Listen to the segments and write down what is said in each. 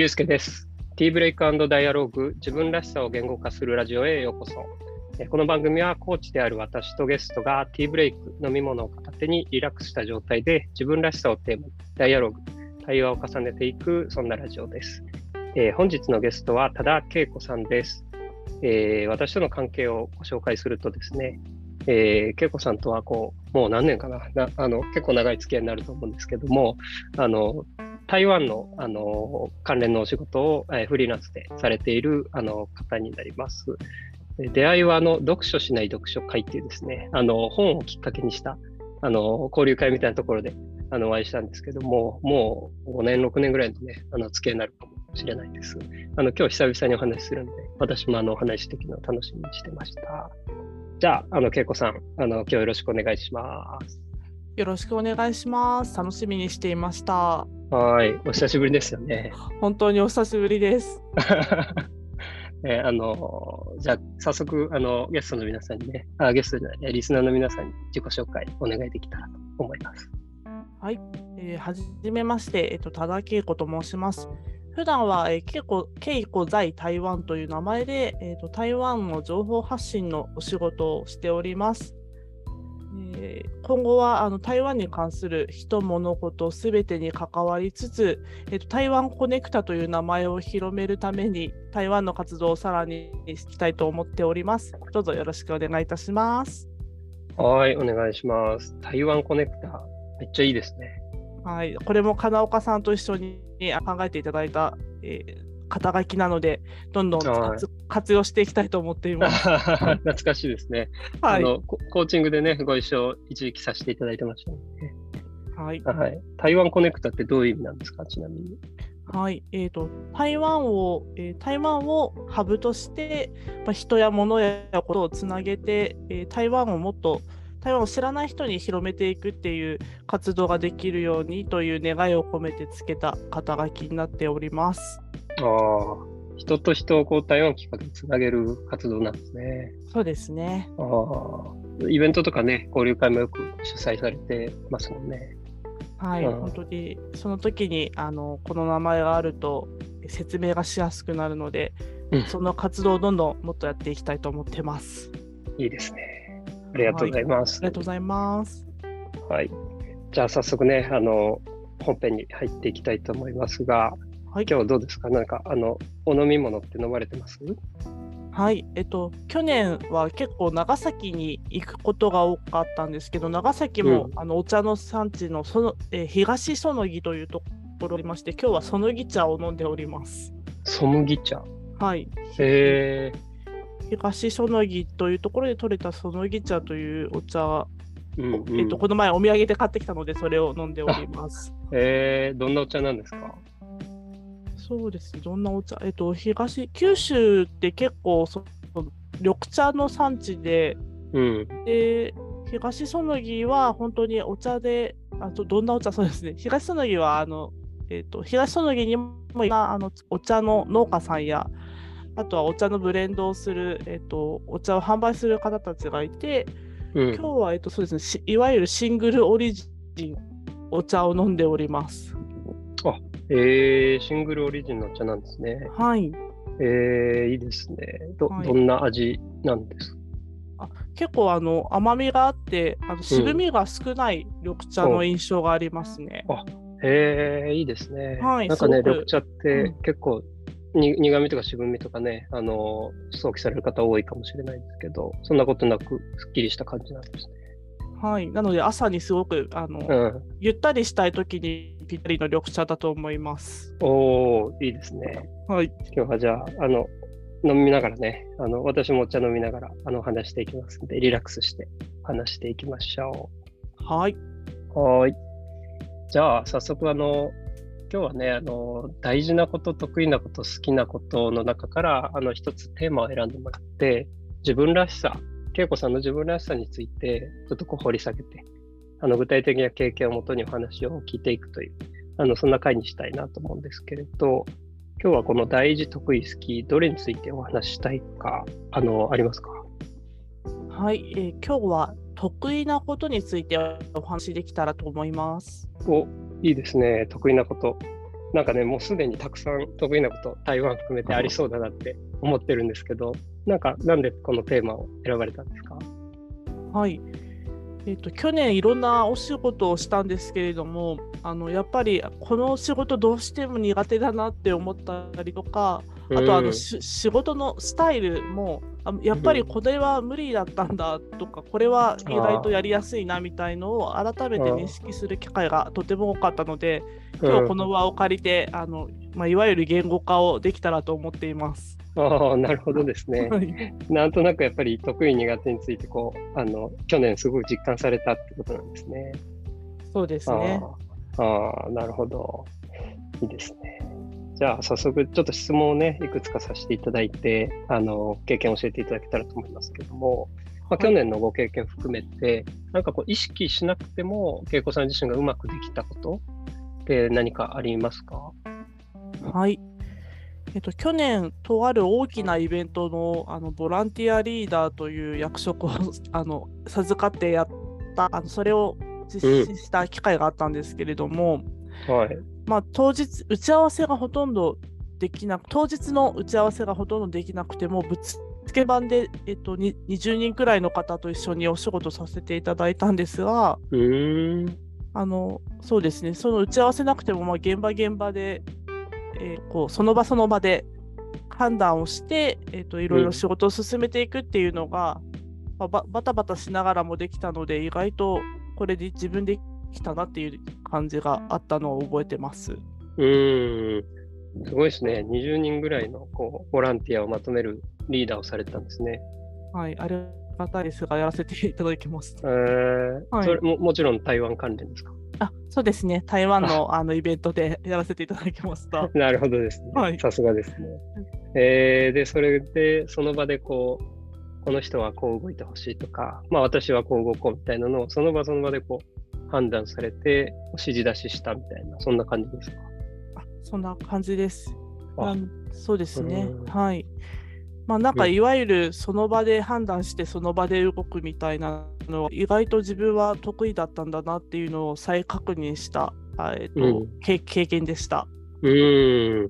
ゆうすけです。ティーブレイクダイアログ、自分らしさを言語化するラジオへようこそ。この番組はコーチである私とゲストがティーブレイク、飲み物を片手にリラックスした状態で自分らしさをテーマにダイアログ、対話を重ねていく、そんなラジオです。えー本日のゲストは多田恵子さんです。えー私との関係をご紹介するとですね、えー、恵子さんとはこう、もう何年かな？なあの、結構長い付き合いになると思うんですけども、あの、台湾のあの関連のお仕事を、えーフリーランスでされているあの方になります。出会いはあの読書しない読書会っていうですね、あの本をきっかけにしたあの交流会みたいなところであのお会いしたんですけども、もう5年、6年ぐらいのね、あの付き合いになるかもしれないです。あの今日久々にお話しするので、私もあのお話しできるのを楽しみにしてました。じゃあ、あの恵子さん、あの今日よろしくお願いします。よろしくお願いします。楽しみにしていました。はい、お久しぶりですよね。本当にお久しぶりです。えーあのじゃあ早速あのゲストの皆さんにねあゲストじゃないえーリスナーの皆さんに自己紹介お願いできたらと思います。はい、えーはじめまして、えっと多田恵子と申します。普段は、えー、恵子恵子在台湾という名前で、えーと台湾の情報発信のお仕事をしております。えー今後はあの台湾に関する人物事すべてに関わりつつ、えーと台湾コネクタという名前を広めるために台湾の活動をさらにしたいと思っております。どうぞよろしくお願いいたします。はい、お願いします。台湾コネクタ、めっちゃいいですね。はい、これも金岡さんと一緒に考えていただいた、えー肩書きなので、どんどんはい活活用していきたいと思っています。懐かしいですね、はい、あのコ。コーチングでね、ご一緒一時期させていただいてましたね。はい、はい、台湾コネクタってどういう意味なんですか、ちなみに。はい、えーと台湾を、えー台湾をハブとして、まあ、人や物やことをつなげて、えー台湾をもっと台湾を知らない人に広めていくっていう活動ができるようにという願いを込めてつけた肩書きになっております。ああ、人と人をこう台湾をきっかけにつなげる活動なんですね。そうですね。ああ、イベントとかね、交流会もよく主催されてますもんね。はい、うん本当にその時にあのこの名前があると説明がしやすくなるので、うんその活動をどんどんもっとやっていきたいと思ってます。いいですね。ありがとうございます。ありがとうございます。はい。じゃあ早速ね、あの、本編に入っていきたいと思いますが、はい、今日どうですか？なんか、あの、お飲み物って飲まれてます？はい、えっと去年は結構長崎に行くことが多かったんですけど、長崎も、うんあのお茶の産地のその、えー東園木というところがありまして、今日はそのぎ茶を飲んでおります。ソムギ茶？はい。へえ東園木というところで採れたそのぎ茶というお茶うんうんえっと、この前お土産で買ってきたので、それを飲んでおります。えー、どんなお茶なんですかそうです。どんなお茶えっと、東、九州って結構そ、緑茶の産地で、うん。で、東園木は本当にお茶で、あとどんなお茶そうですね。東園木は、あの、えっと、東園木にもいろんなあのお茶の農家さんや、あとはお茶のブレンドをする、えっと、お茶を販売する方たちがいて、うん今日は、えっと、そうですねし、いわゆるシングルオリジン、お茶を飲んでおります。えー、シングルオリジンのお茶なんですね。はい。えー、いいですね。ど、はいどんな味なんです？か結構あの甘みがあって、あの渋みが少ない緑茶の印象がありますね。えー、いいですね。はいなんかね、緑茶ってうん結構、に苦味とか渋みとかね、あの、想起される方多いかもしれないんですけど、そんなことなく、すっきりした感じなんですね。はい。なので朝にすごくあの、うん。ゆったりしたい時にぴったりの緑茶だと思います。おー、いいですね。はい。今日はじゃあ、あの、飲みながらね、あの、私もお茶飲みながら、あの、話していきますので、リラックスして話していきましょはい。う。はーい。じゃあ、早速、あの、今日はね、あの、大事なこと、得意なこと、好きなことの中から、あの、一つテーマを選んでもらって、自分らしさ、恵子さんの自分らしさについて、ちょっとこう掘り下げて、あの、具体的な経験をもとにお話を聞いていくという、あの、そんな回にしたいなと思うんですけれど、今日はこの大事、得意、好き、どれについてお話ししたいか、あの、ありますか？はい、えー今日は得意なことについてお話しできたらと思います。お、いいですね。得意なこと。なんかね、もうすでにたくさん得意なこと、台湾含めてありそうだなって思ってるんですけど、なんか、なんでこのテーマを選ばれたんですか？はい。えっと去年いろんなお仕事をしたんですけれどもあのやっぱりこの仕事どうしても苦手だなって思ったりとかあとあの、し仕事のスタイルもあやっぱりこれは無理だったんだとかこれは意外とやりやすいなみたいのを改めて認識する機会がとても多かったので今日この場を借りてあの、まあ、いわゆる言語化をできたらと思っています。ああ、なるほどですね。はいなんとなくやっぱり得意苦手についてこうあの去年すごい実感されたってことなんですね。そうですね。ああなるほど。いいですね。じゃあ早速ちょっと質問をねいくつかさせていただいてあの経験を教えていただけたらと思いますけども、まあ、去年のご経験含めて、なんかこう意識しなくても恵子さん自身がうまくできたことって何かありますか？はい。えっと、去年、とある大きなイベントのあのボランティアリーダーという役職を あの授かってやったあの、それを実施した機会があったんですけれども、はい。まあ、当日、打ち合わせがほとんどできなく、当日の打ち合わせがほとんどできなくても、ぶつけ版で、えっと、に20人くらいの方と一緒にお仕事させていただいたんですが。あのそうですね、その打ち合わせなくても、まあ、現場現場で、えーこうその場その場で判断をして、えー、といろいろ仕事を進めていくっていうのが、まあ、ばバタバタしながらもできたので、意外とこれで自分できたなっていう感じがあったのを覚えてます。うーん。すごいですね。20人ぐらいのこうボランティアをまとめるリーダーをされてたんですね。はい、ありがたいですが、やらせていただきます。えーはいそれももちろん台湾関連ですか？あそうですね、台湾のあのイベントでやらせていただきました。なるほどですね。はいさすがですね。えーで、それで、その場でこう、この人はこう動いてほしいとか、まあ私はこう動こうみたいなのを、その場その場でこう、判断されて、指示出ししたみたいな、そんな感じですか？あそんな感じです。あそうですねうん。はい。まあなんかうんいわゆるその場で判断してその場で動くみたいなのは意外と自分は得意だったんだなっていうのを再確認した、あえっとうん経経験でした。うーん、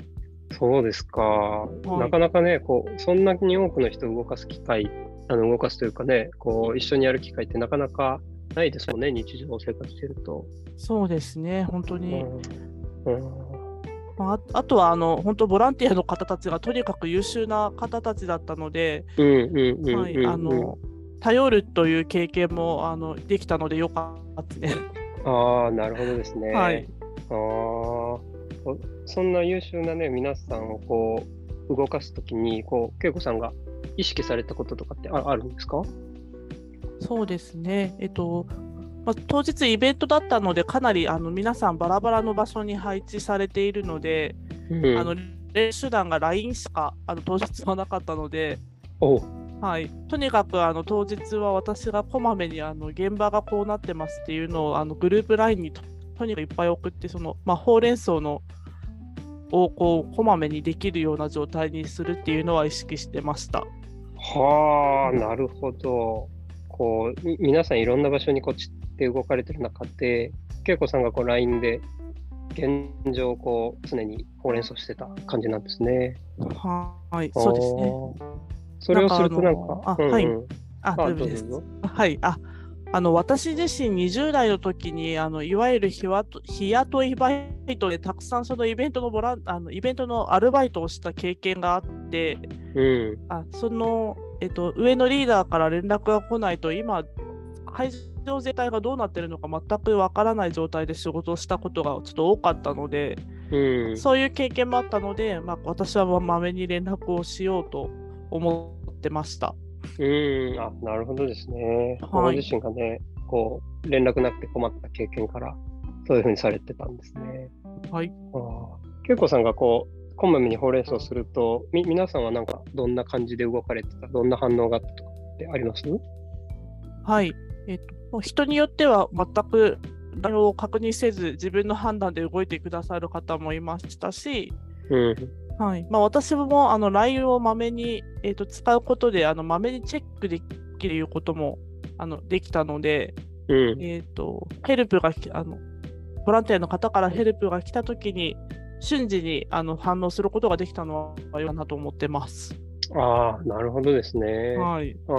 そうですか。いなかなかね、こう、そんなに多くの人を動かす機会、あの動かすというかね、こう、一緒にやる機会ってなかなかないですもんね、日常生活してると。そうですね、本当うに。んうんまあ、ああとはあの本当ボランティアの方たちがとにかく優秀な方たちだったので、頼るという経験もあのできたのでよかったですね。ああ、なるほどですね。はい、ああ、そそんな優秀なね、皆さんをこう、動かすときに、こう、恵子さんが意識されたこととかってああるんですか？そうですね、えっとまあ、当日イベントだったので、かなりあの皆さんバラバラの場所に配置されているので、うんあの練習手段が LINE しかあの当日はなかったので、はい、とにかくあの当日は私がこまめにあの現場がこうなってますっていうのをあのグループ LINE にととにかくいっぱい送って、そのまあ、ほうれん草のをこうこまめにできるような状態にするっていうのは意識してました。はあ、なるほど。こう、み皆さんいろんな場所にこう散って動かれてる中で、恵子さんがこう LINE で現状をこう常にほうれん草してた感じなんですね。はい、そうですね。それをするとなんか、あはいあ、あ大丈夫です。はい、ああの私自身20代の時にあのいわゆる日日雇いバイトでたくさんそのイベントのボランあのイベントのアルバイトをした経験があってうん。あその、えっと、上のリーダーから連絡が来ないと今会場全体がどうなってるのか全くわからない状態で仕事をしたことがちょっと多かったので、うん。そういう経験もあったので、まあ、私はまめに連絡をしようと思ってました。うん、あ、なるほどですね。ごはい自身がね、こう、連絡なくて困った経験から、そういうふうにされてたんですね。はいああ。恵子さんがこう、こまめにほうれん草をすると、み、皆さんはなんか、どんな感じで動かれてた、どんな反応があったとかってあります？はい。えっと、人によっては全く内容を確認せず、自分の判断で動いてくださる方もいましたし、うん。はいまあ、私もあの LINE をまめに、えっと使うことで、あのまめにチェックできることもあのできたので、うん。えっとヘルプがきあの、ボランティアの方からヘルプが来たときに、瞬時にあの反応することができたのは良かなと思ってます。ああ、なるほどですね。はい、あ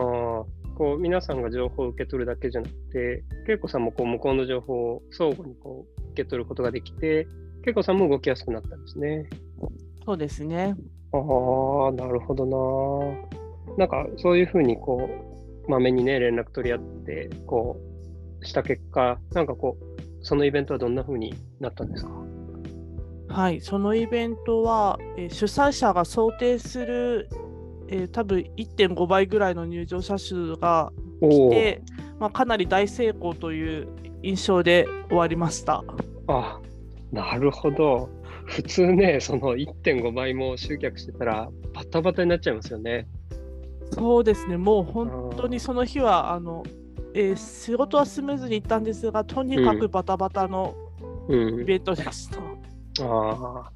こう皆さんが情報を受け取るだけじゃなくて、恵子さんもこう向こうの情報を相互にこう受け取ることができて、恵子さんも動きやすくなったんですね。そうですね。ああ、なるほどな。なんかそういうふうにこう、まめにね、連絡取り合って、こう、した結果、なんかこう、そのイベントはどんなふうになったんですか？はい、そのイベントは、えー、主催者が想定する、えー、多分1.5倍ぐらいの入場者数が来て、まあ、かなり大成功という印象で終わりました。あなるほど。普通ね、その1.5倍も集客してたら、バタバタになっちゃいますよね。そうですね、もう本当にその日は、あのえー、仕事はスムーズにいったんですが、とにかくバタバタのイベントでした。うん、ああ、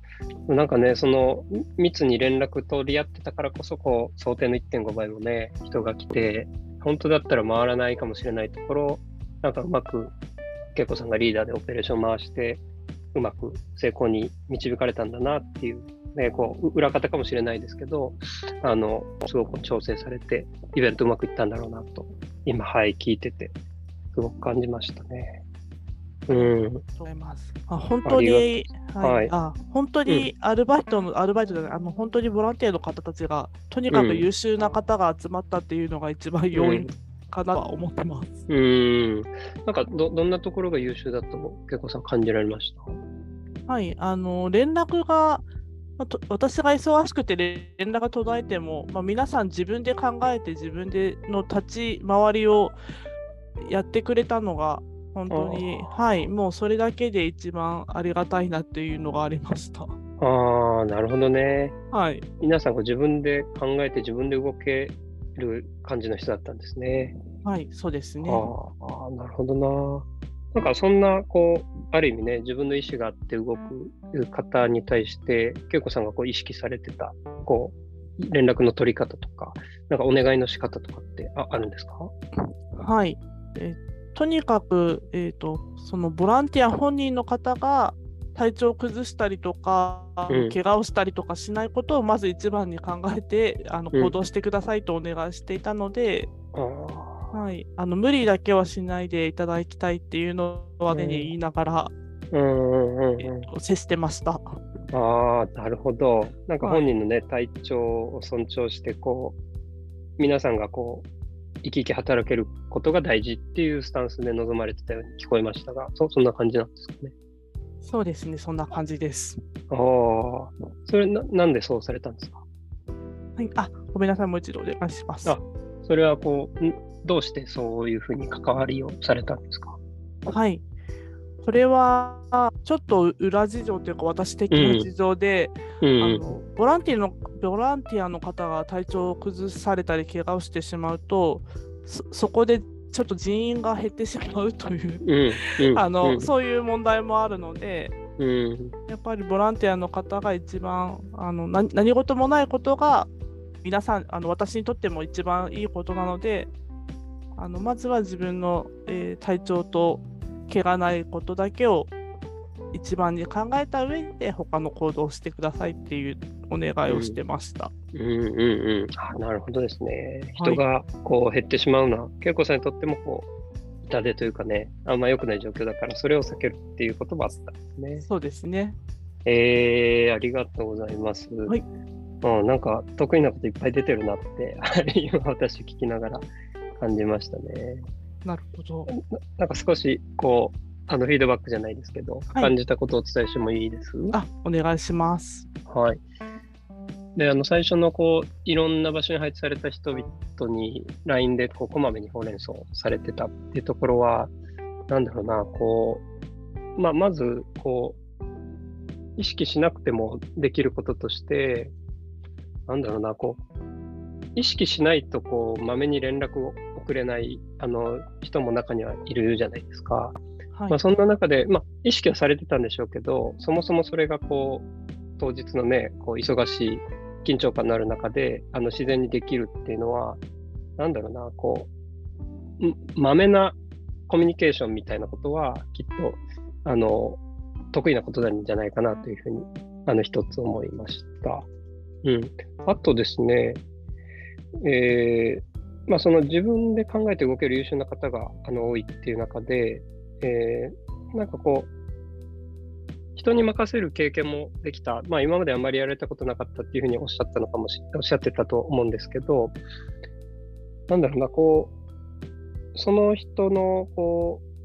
なんかね、その密に連絡取り合ってたからこそ、こう想定の1.5倍もね、人が来て、本当だったら回らないかもしれないところ、なんかうまく、恵子さんがリーダーでオペレーション回して、うまく成功に導かれたんだなっていう、ね、こう裏方かもしれないですけど、あのすごく調整されて、イベントうまくいったんだろうなと、今、はい、聞いてて、すごく感じましたね。うん、思います。あ本当に、はい、あ本当にアルバイトの、うん、アルバイトであの本当にボランティアの方たちが、とにかく優秀な方が集まったっていうのが一番要因かなとは思ってます。うん、なんかど、どんなところが優秀だと、結構さん感じられました？はい、あの連絡が、まあ、私が忙しくて連絡が途絶えても、まあ、皆さん自分で考えて自分での立ち回りをやってくれたのが本当にはいもうそれだけで一番ありがたいなっていうのがありました。ああなるほどね。はい。皆さん自分で考えて自分で動ける感じの人だったんですね。はい、そうですね。ああ、なるほどな。なんかそんな、こう、ある意味ね、自分の意思があって動く方に対して、恵子さんがこう意識されてた、こう、連絡の取り方とか、なんかお願いの仕方とかってああるんですか？はい。えとにかく、えーと、そのボランティア本人の方が体調を崩したりとか、うん、怪我をしたりとかしないことをまず一番に考えてあの行動してくださいとお願いしていたので、うんはい、あの無理だけはしないでいただきたいっていうのはね、言いながら、接してました。ああ、なるほど。なんか本人のね、はい、体調を尊重して、こう、皆さんがこう、生き生き働けることが大事っていうスタンスで臨まれてたように聞こえましたが、そそんな感じなんですかね。そうですね、そんな感じです。ああ、それな、なんでそうされたんですか？はい、あ、ごめんなさい、もう一度お願いします。あ、それはこう、どうしてそういうふうに関わりをされたんですか？はい。それはちょっと裏事情というか私的な事情で、うん、あのボランティアのボランティアの方が体調を崩されたり怪我をしてしまうとそこでちょっと人員が減ってしまうという、うん、あの、うん、そういう問題もあるので、やっぱりボランティアの方が一番あの何事もないことが皆さんあの私にとっても一番いいことなのであのまずは自分の、えー、体調と怪我ないことだけを一番に考えた上で他の行動をしてくださいっていうお願いをしてました。うん、うん、うんうんあなるほどですね。人がこう減ってしまうのは、恵子さんにとってもこう痛手というかね、あんま良くない状況だから、それを避けるっていうこともあったんですね。そうですね。えー、ありがとうございます。はい。うん、なんか得意なこといっぱい出てるなって、今私聞きながら感じましたね。なるほど。なんか少しこうあのフィードバックじゃないですけど、はい、感じたことをお伝えしてもいいです？あお願いします。はい。で、あの最初のこういろんな場所に配置された人々に LINE でこうこまめにほうれん草されてたっていうところは、なんだろうな、こう、まあ、まずこう、意識しなくてもできることとして、なんだろうな、こう、意識しないとこうまめに連絡を送れないあの人も中にはいるじゃないですか。はい、まあ、そんな中で、まあ、意識はされてたんでしょうけど、そもそもそれがこう当日のね、こう忙しい緊張感のある中であの自然にできるっていうのは、なんだろうな、こう、まめなコミュニケーションみたいなことは、きっとあの得意なことなんじゃないかなというふうにあの一つ思いました。うん。あとですね、えー、まあ、その自分で考えて動ける優秀な方があの多いっていう中で、えー、なんかこう、人に任せる経験もできた、まあ、今まであまりやられたことなかったっていうふうにおっしゃったのかもしおっしゃってたと思うんですけど、なんだろうな、こう、その人のこう、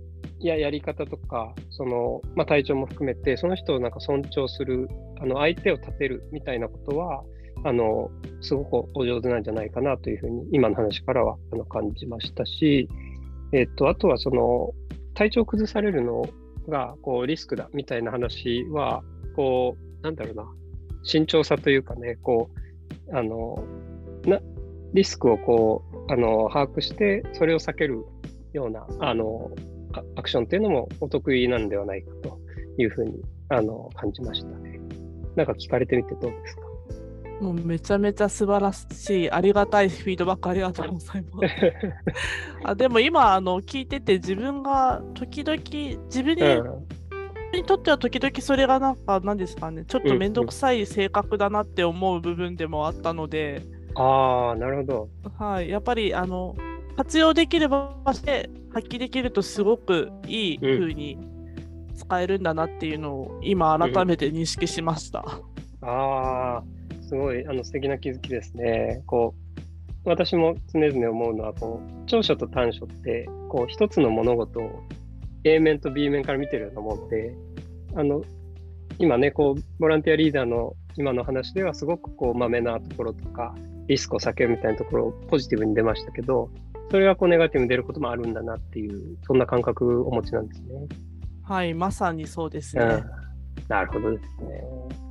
いや、やり方とか、その、まあ、体調も含めて、その人をなんか尊重する、あの相手を立てるみたいなことは、あのすごくお上手なんじゃないかなというふうに、今の話からはあの感じましたし、えっと、あとはその体調崩されるのがこうリスクだみたいな話は、こう、なんだろうな、慎重さというかね、こう、あの、なリスクをこう、あの、把握して、それを避けるような、あの、アクションっていうのもお得意なんではないかというふうに、あの、感じましたね。なんか聞かれてみてどうですか？もうめちゃめちゃ素晴らしい、ありがたいフィードバックありがとうございます。あでも今あの聞いてて自分が時々自分に,、にとっては時々それがなんか何ですかねちょっと面倒くさい性格だなって思う部分でもあったので、うん、ああなるほど。はい、やっぱりあの活用できる場所で発揮できるとすごくいい風に使えるんだなっていうのを今改めて認識しました。うん、ああ。すごいあの素敵な気づきですね。こう私も常々思うのはこう長所と短所ってこう一つの物事を A 面と B 面から見てるようなもんであの今ねこうボランティアリーダーの今の話ではすごくこうまめなところとかリスクを避けるみたいなところをポジティブに出ましたけどそれがこうネガティブに出ることもあるんだなっていうそんな感覚をお持ちなんですね。はいまさにそうですね。うん、なるほどですね。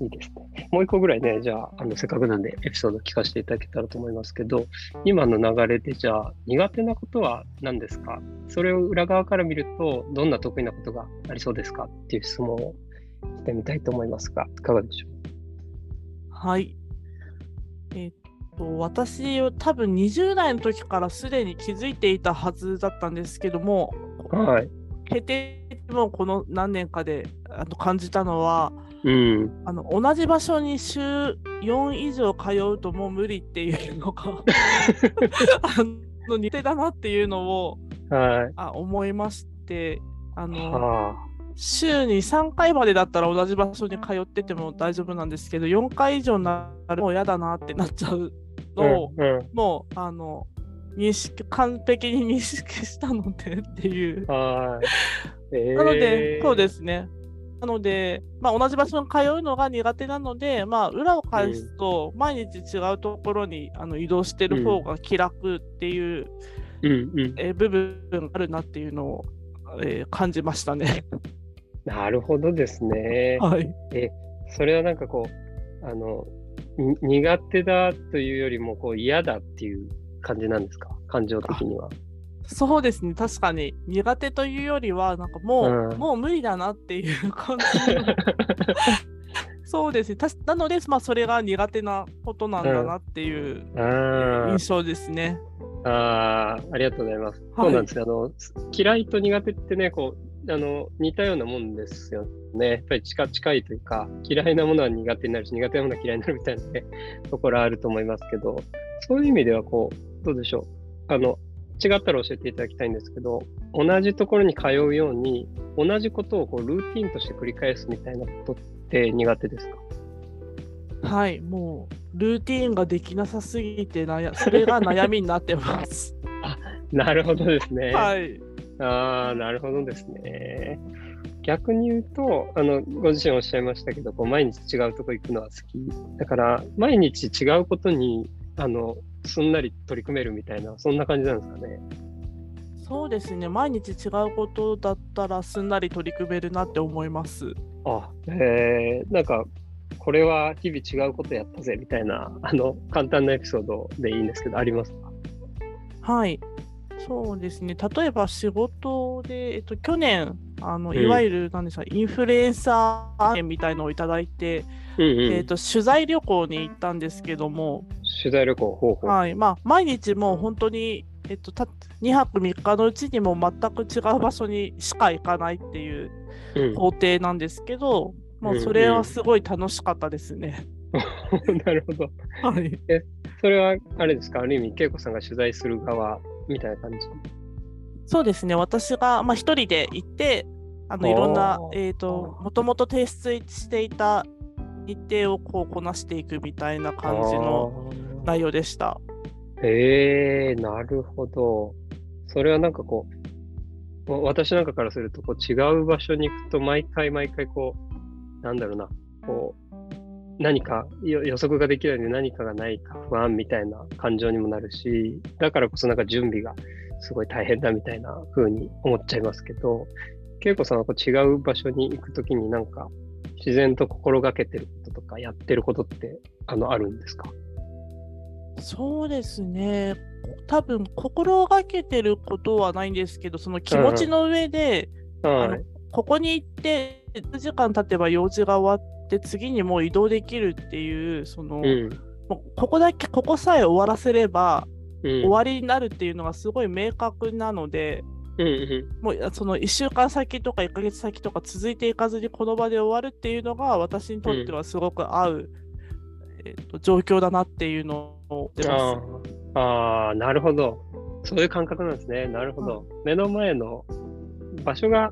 いいですね。もう一個ぐらいね、じゃあ、あのせっかくなんでエピソード聞かせていただけたらと思いますけど、今の流れでじゃあ、苦手なことは何ですか？それを裏側から見ると、どんな得意なことがありそうですか？っていう質問をしてみたいと思いますが、いかがでしょう？はい。えっと、私、多分20代の時からすでに気づいていたはずだったんですけども、はい。経験もこの何年かであの感じたのは、うん、あの同じ場所に週4以上通うともう無理っていうのが あの似てだなっていうのを、はい、あ思いましてあの、はあ、週に3回までだったら同じ場所に通ってても大丈夫なんですけど4回以上になるもう嫌だなってなっちゃうのを、うんうん、もうあの認識完璧に認識したのでっていう。はい、えー、なのでそうですねなので、まあ、同じ場所に通うのが苦手なので、まあ、裏を返すと、毎日違うところにあの移動してる方が気楽っていう、うんうんえ部分があるなっていうのを、えー、感じましたね。なるほどですね。はい、えそれはなんかこうあの苦手だというよりもこう嫌だっていう感じなんですか？感情的には。そうですね、確かに苦手というよりは、なんかもう、うん、もう無理だなっていう感じ そうですね、なので、まあ、それが苦手なことなんだなっていう印象ですね。うん、ああ、ありがとうございます。はい、そうなんですねあの。嫌いと苦手ってね、こうあの似たようなもんですよね。やっぱり近近いというか、嫌いなものは苦手になるし、苦手なものは嫌いになるみたいな、ね、ところあると思いますけど、そういう意味ではこう、どうでしょう。あの違ったら教えていただきたいんですけど、同じところに通うように、同じことをこうルーティンとして繰り返すみたいなことって苦手ですか？はい、もうルーティンができなさすぎて悩、それが悩みになってます。あなるほどですね。はい。ああ、なるほどですね。逆に言うと、あのご自身おっしゃいましたけど、こう毎日違うとこ行くのは好き。だから、毎日違うことにあのすんなり取り組めるみたいな、そんな感じなんですかね。そうですね、毎日違うことだったらすんなり取り組めるなって思います。あ、えー、なんか、これは日々違うことやったぜみたいな、あの、簡単なエピソードでいいんですけど、ありますか？はい。そうですね、例えば仕事で、えっと、去年、あのいわゆる、なんですか、インフルエンサーみたいのをいただいて、うんうん、えっと、取材旅行に行ったんですけども、取材旅行、ほうはい。まあ、毎日もう本当に、えっと、た2泊3日のうちにも全く違う場所にしか行かないっていう工程なんですけど、うん、もうそれはすごい楽しかったですね。なるほど。はい。それはあれですか、ある意味、恵子さんが取材する側みたいな感じ？そうですね、私が、まあ、一人で行って、あのいろんな、えー、ともともと提出していた日程をこうこなしていくみたいな感じの内容でした。えー、なるほど。それはなんかこう、私なんかからするとこう違う場所に行くと毎回毎回こう、なんだろうな、こう、何かよ予測ができないので何かがないか不安みたいな感情にもなるし、だからこそなんか準備がすごい大変だみたいな風に思っちゃいますけど、恵子さんはこう違う場所に行くときになんか自然と心がけてることとかやってることってあのあるんですか？そうですね、多分心がけてることはないんですけど、その気持ちの上で、あのはい。ここに行って、数時間経てば用事が終わって、次にもう移動できるっていう、その、うん。ここだけ、ここさえ終わらせれば、うん終わりになるっていうのがすごい明確なので、うんうんもうその1週間先とか1ヶ月先とか続いていかずにこの場で終わるっていうのが私にとってはすごく合う、えーと状況だなっていうのを出まあーあー、なるほど。そういう感覚なんですね。なるほど。目の前の場所が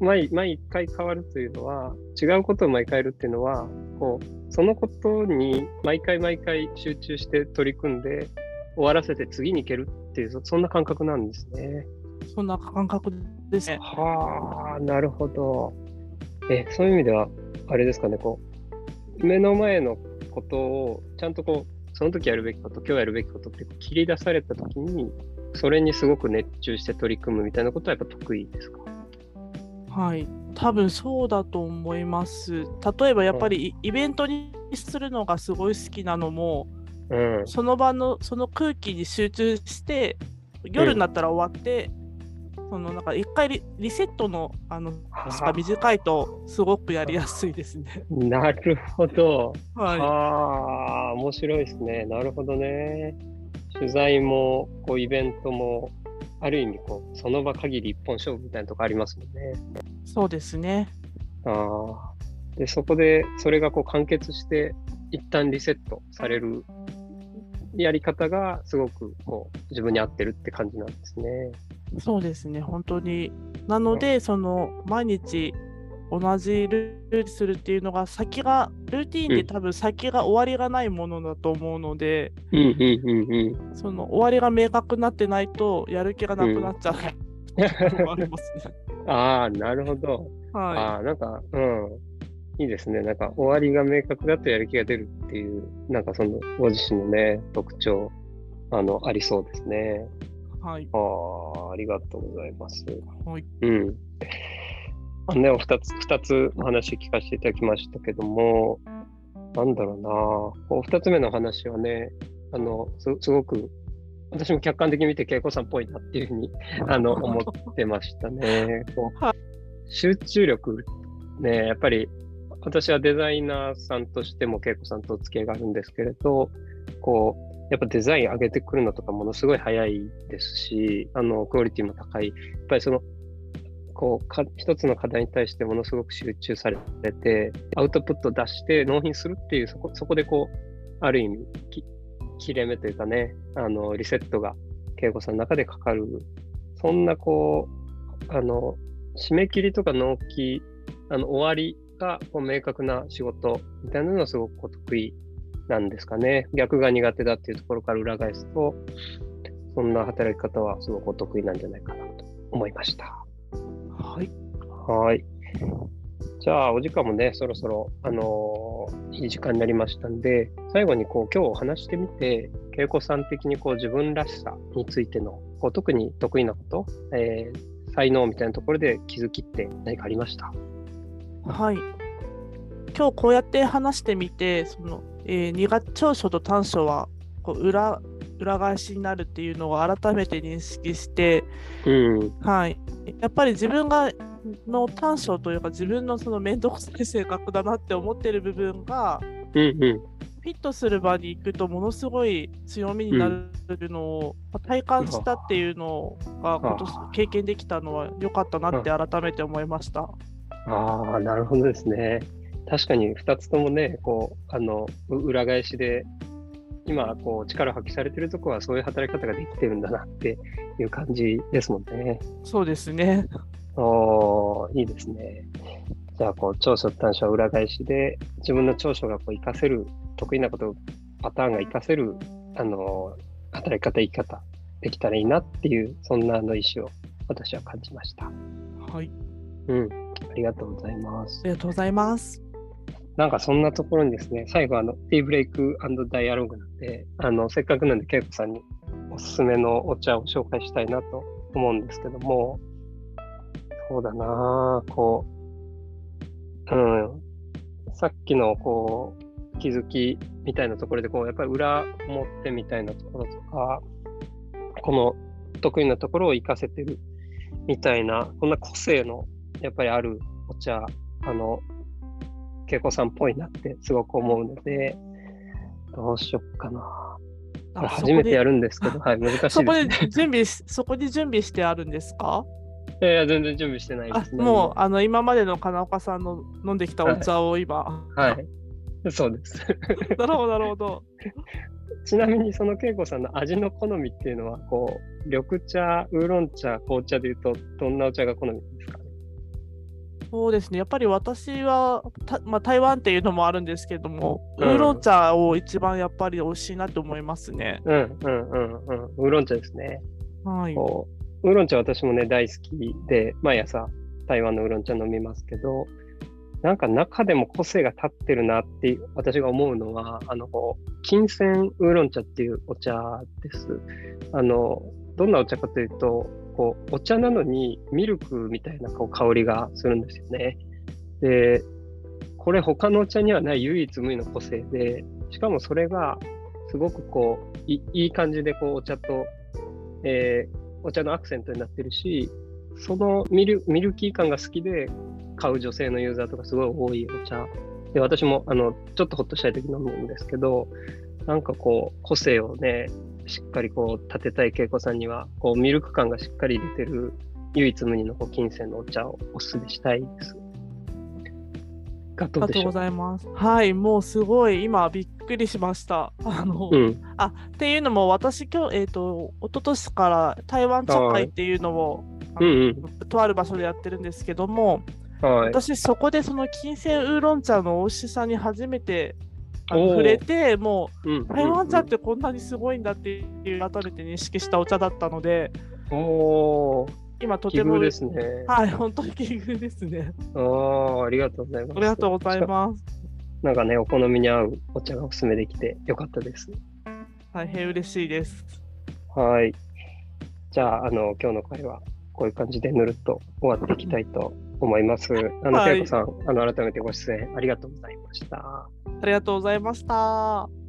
毎毎回変わるというのは、違うことを毎回やるっていうのは、こう、そのことに毎回毎回集中して取り組んで、終わらせて次に行けるっていう、そそんな感覚なんですね。す。そんな感覚ですね。はあ、なるほど。え、そういう意味では、あれですかね、こう、目の前のことを、ちゃんとこう、その時やるべきこと、今日やるべきことって切り出された時に、それにすごく熱中して取り組むみたいなことはやっぱ得意ですか？はい。多分そうだと思います。例えばやっぱりイイベントにするのがすごい好きなのも、うん。その場のその空気に集中して夜になったら終わって、そのなんか一回リリセットのあのが短いとすごくやりやすいですね。なるほど。はい。ああ、面白いですね。なるほどね。取材も、こう、イベントも、ある意味、こう、その場限り一本勝負みたいなとこありますもんね。そうですね。ああ。で、そこで、それがこう完結して、一旦リセットされるやり方が、すごくこう、自分に合ってるって感じなんですね。そうですね。本当に。なので、その毎日同じルールするっていうのが先がルーティーンでうん多分先が終わりがないものだと思うので、うんうんうんその終わりが明確になってないとやる気がなくなっちゃう、ところもありますね。うん。ああ、なるほど。はああ、なんか、うん。いいですね。なんか、終わりが明確だとやる気が出るっていう、なんかその、ご自身のね、特徴、あの、ありそうですね。い。はい。ああ、ありがとうございます。はい。うん。あのね、お二つ、二つお話聞かせていただきましたけども、なんだろうな、こう二つ目の話はね、あの、すすごく、私も客観的に見て恵子さんっぽいなっていうふうに、あの、思ってましたね。こう は集中力、ね、やっぱり、私はデザイナーさんとしても恵子さんとお付き合いがあるんですけれど、こう、やっぱデザイン上げてくるのとかものすごい早いですし、あの、クオリティも高い。やっぱりその、こうか、一つの課題に対してものすごく集中されて、アウトプット出して納品するっていう、そこそこでこう、ある意味、き切れ目というかね、あの、リセットが恵子さんの中でかかる。そんなこう、あの、締め切りとか納期、あの、終わりがこう明確な仕事みたいなのはすごく得意なんですかね。逆が苦手だっていうところから裏返すと、そんな働き方はすごくお得意なんじゃないかなと思いました。はい。はい。じゃあ、お時間もね、そろそろ、あのーいい時間になりましたんで、最後にこう、今日お話してみて、恵子さん的にこう、自分らしさについての、こう特に得意なこと、えー才能みたいなところで気づきって何かありました？はい。今日こうやって話してみて、その、えー二月長所と短所はこう裏裏返しになるっていうのを改めて認識して、うん。はい。やっぱり自分がの短所というか自分のその面倒くさい性格だなって思ってる部分がうんうん。フィットする場に行くとものすごい強みになるのをまあ体感したっていうのが今年経験できたのは良かったなって改めて思いました。ああ、なるほどですね。確かに2つともね、こう、あの、う裏返しで、今、こう、力発揮されてるとこは、そういう働き方ができてるんだなっていう感じですもんね。そうですね。おーいいですね。じゃあ、こう、長所短所は裏返しで、自分の長所がこう活かせる、得意なこと、パターンが活かせる、あの、働き方、生き方、できたらいいなっていう、そんなあの意思を私は感じました。はい。うん。ありがとうございますあ。りがとうございます。なんかそんなところにですね、最後あの、ティーブレイクダイアログなんで、あの、せっかくなんで、恵子さんにおすすめのお茶を紹介したいなと思うんですけども、そうだなぁ、こう、うん、さっきのこう、気づきみたいなところで、こう、やっぱり裏表みたいなところとか、この得意なところを活かせてるみたいな、こんな個性のやっぱりあるお茶、あの、恵子さんっぽいなってすごく思うので、どうしよっかな。初めてやる。るんですけど、はい、難しいです、そこね。で準備し、そこで準備してあるんですか？いやいや、全然準備してないであす、もう、あの、今までの金岡さんの飲んできたお茶を今。はい。そうです。なるほど、なるほど。ちなみに、その恵子さんの味の好みっていうのは、こう、緑茶、ウーロン茶、紅茶でいうと、どんなお茶が好みですか？ね。そうですね。やっぱり私は、たまあ、台湾っていうのもあるんですけども、うんウーロン茶を一番やっぱり美味しいなと思いますね。うんうんうんうん。ウーロン茶ですね。はい。こうウーロン茶私もね、大好きで、毎朝台湾のウーロン茶飲みますけど、なんか中でも個性が立ってるなって私が思うのは、あの、こう金銭ウーロン茶っていうお茶です。あの、どんなお茶かというと、こう、お茶なのにミルクみたいなこう香りがするんですよね。で、これ他のお茶にはない唯一無二の個性で、しかもそれがすごくこう、いい感じでこうお茶と、えーお茶のアクセントになってるし、そのミルミルキー感が好きで買う女性のユーザーとかすごい多いお茶。で、私もあのちょっとほっとしたい時飲むんですけど、なんかこう、個性をね、しっかりこう立てたい恵子さんには、こうミルク感がしっかり出てる唯一無二の金銭のお茶をおすすめしたいです。がありがとうございます。はい、もうすごい今びっくりしました。あの、うん。あっていうのも私今日えっ、と一昨年から台湾茶会っていうのを、あのうんうん。とある場所でやってるんですけども、はい。私そこでその金銭ウーロン茶の美味しさに初めて触れて、もう台湾茶ってこんなにすごいんだっていう改めて認識したお茶だったので、おー、今とてもですね。はい、本当に奇遇ですね。ああ、ありがとうございます。ありがとうございます。なんかね、お好みに合うお茶がおすすめできてよかったです。大変嬉しいです。はい。じゃあ、あの、今日の会はこういう感じでぬるっと終わっていきたいと思います。あの、はいけいこさん、あの、改めてご出演ありがとうございました。ありがとうございました。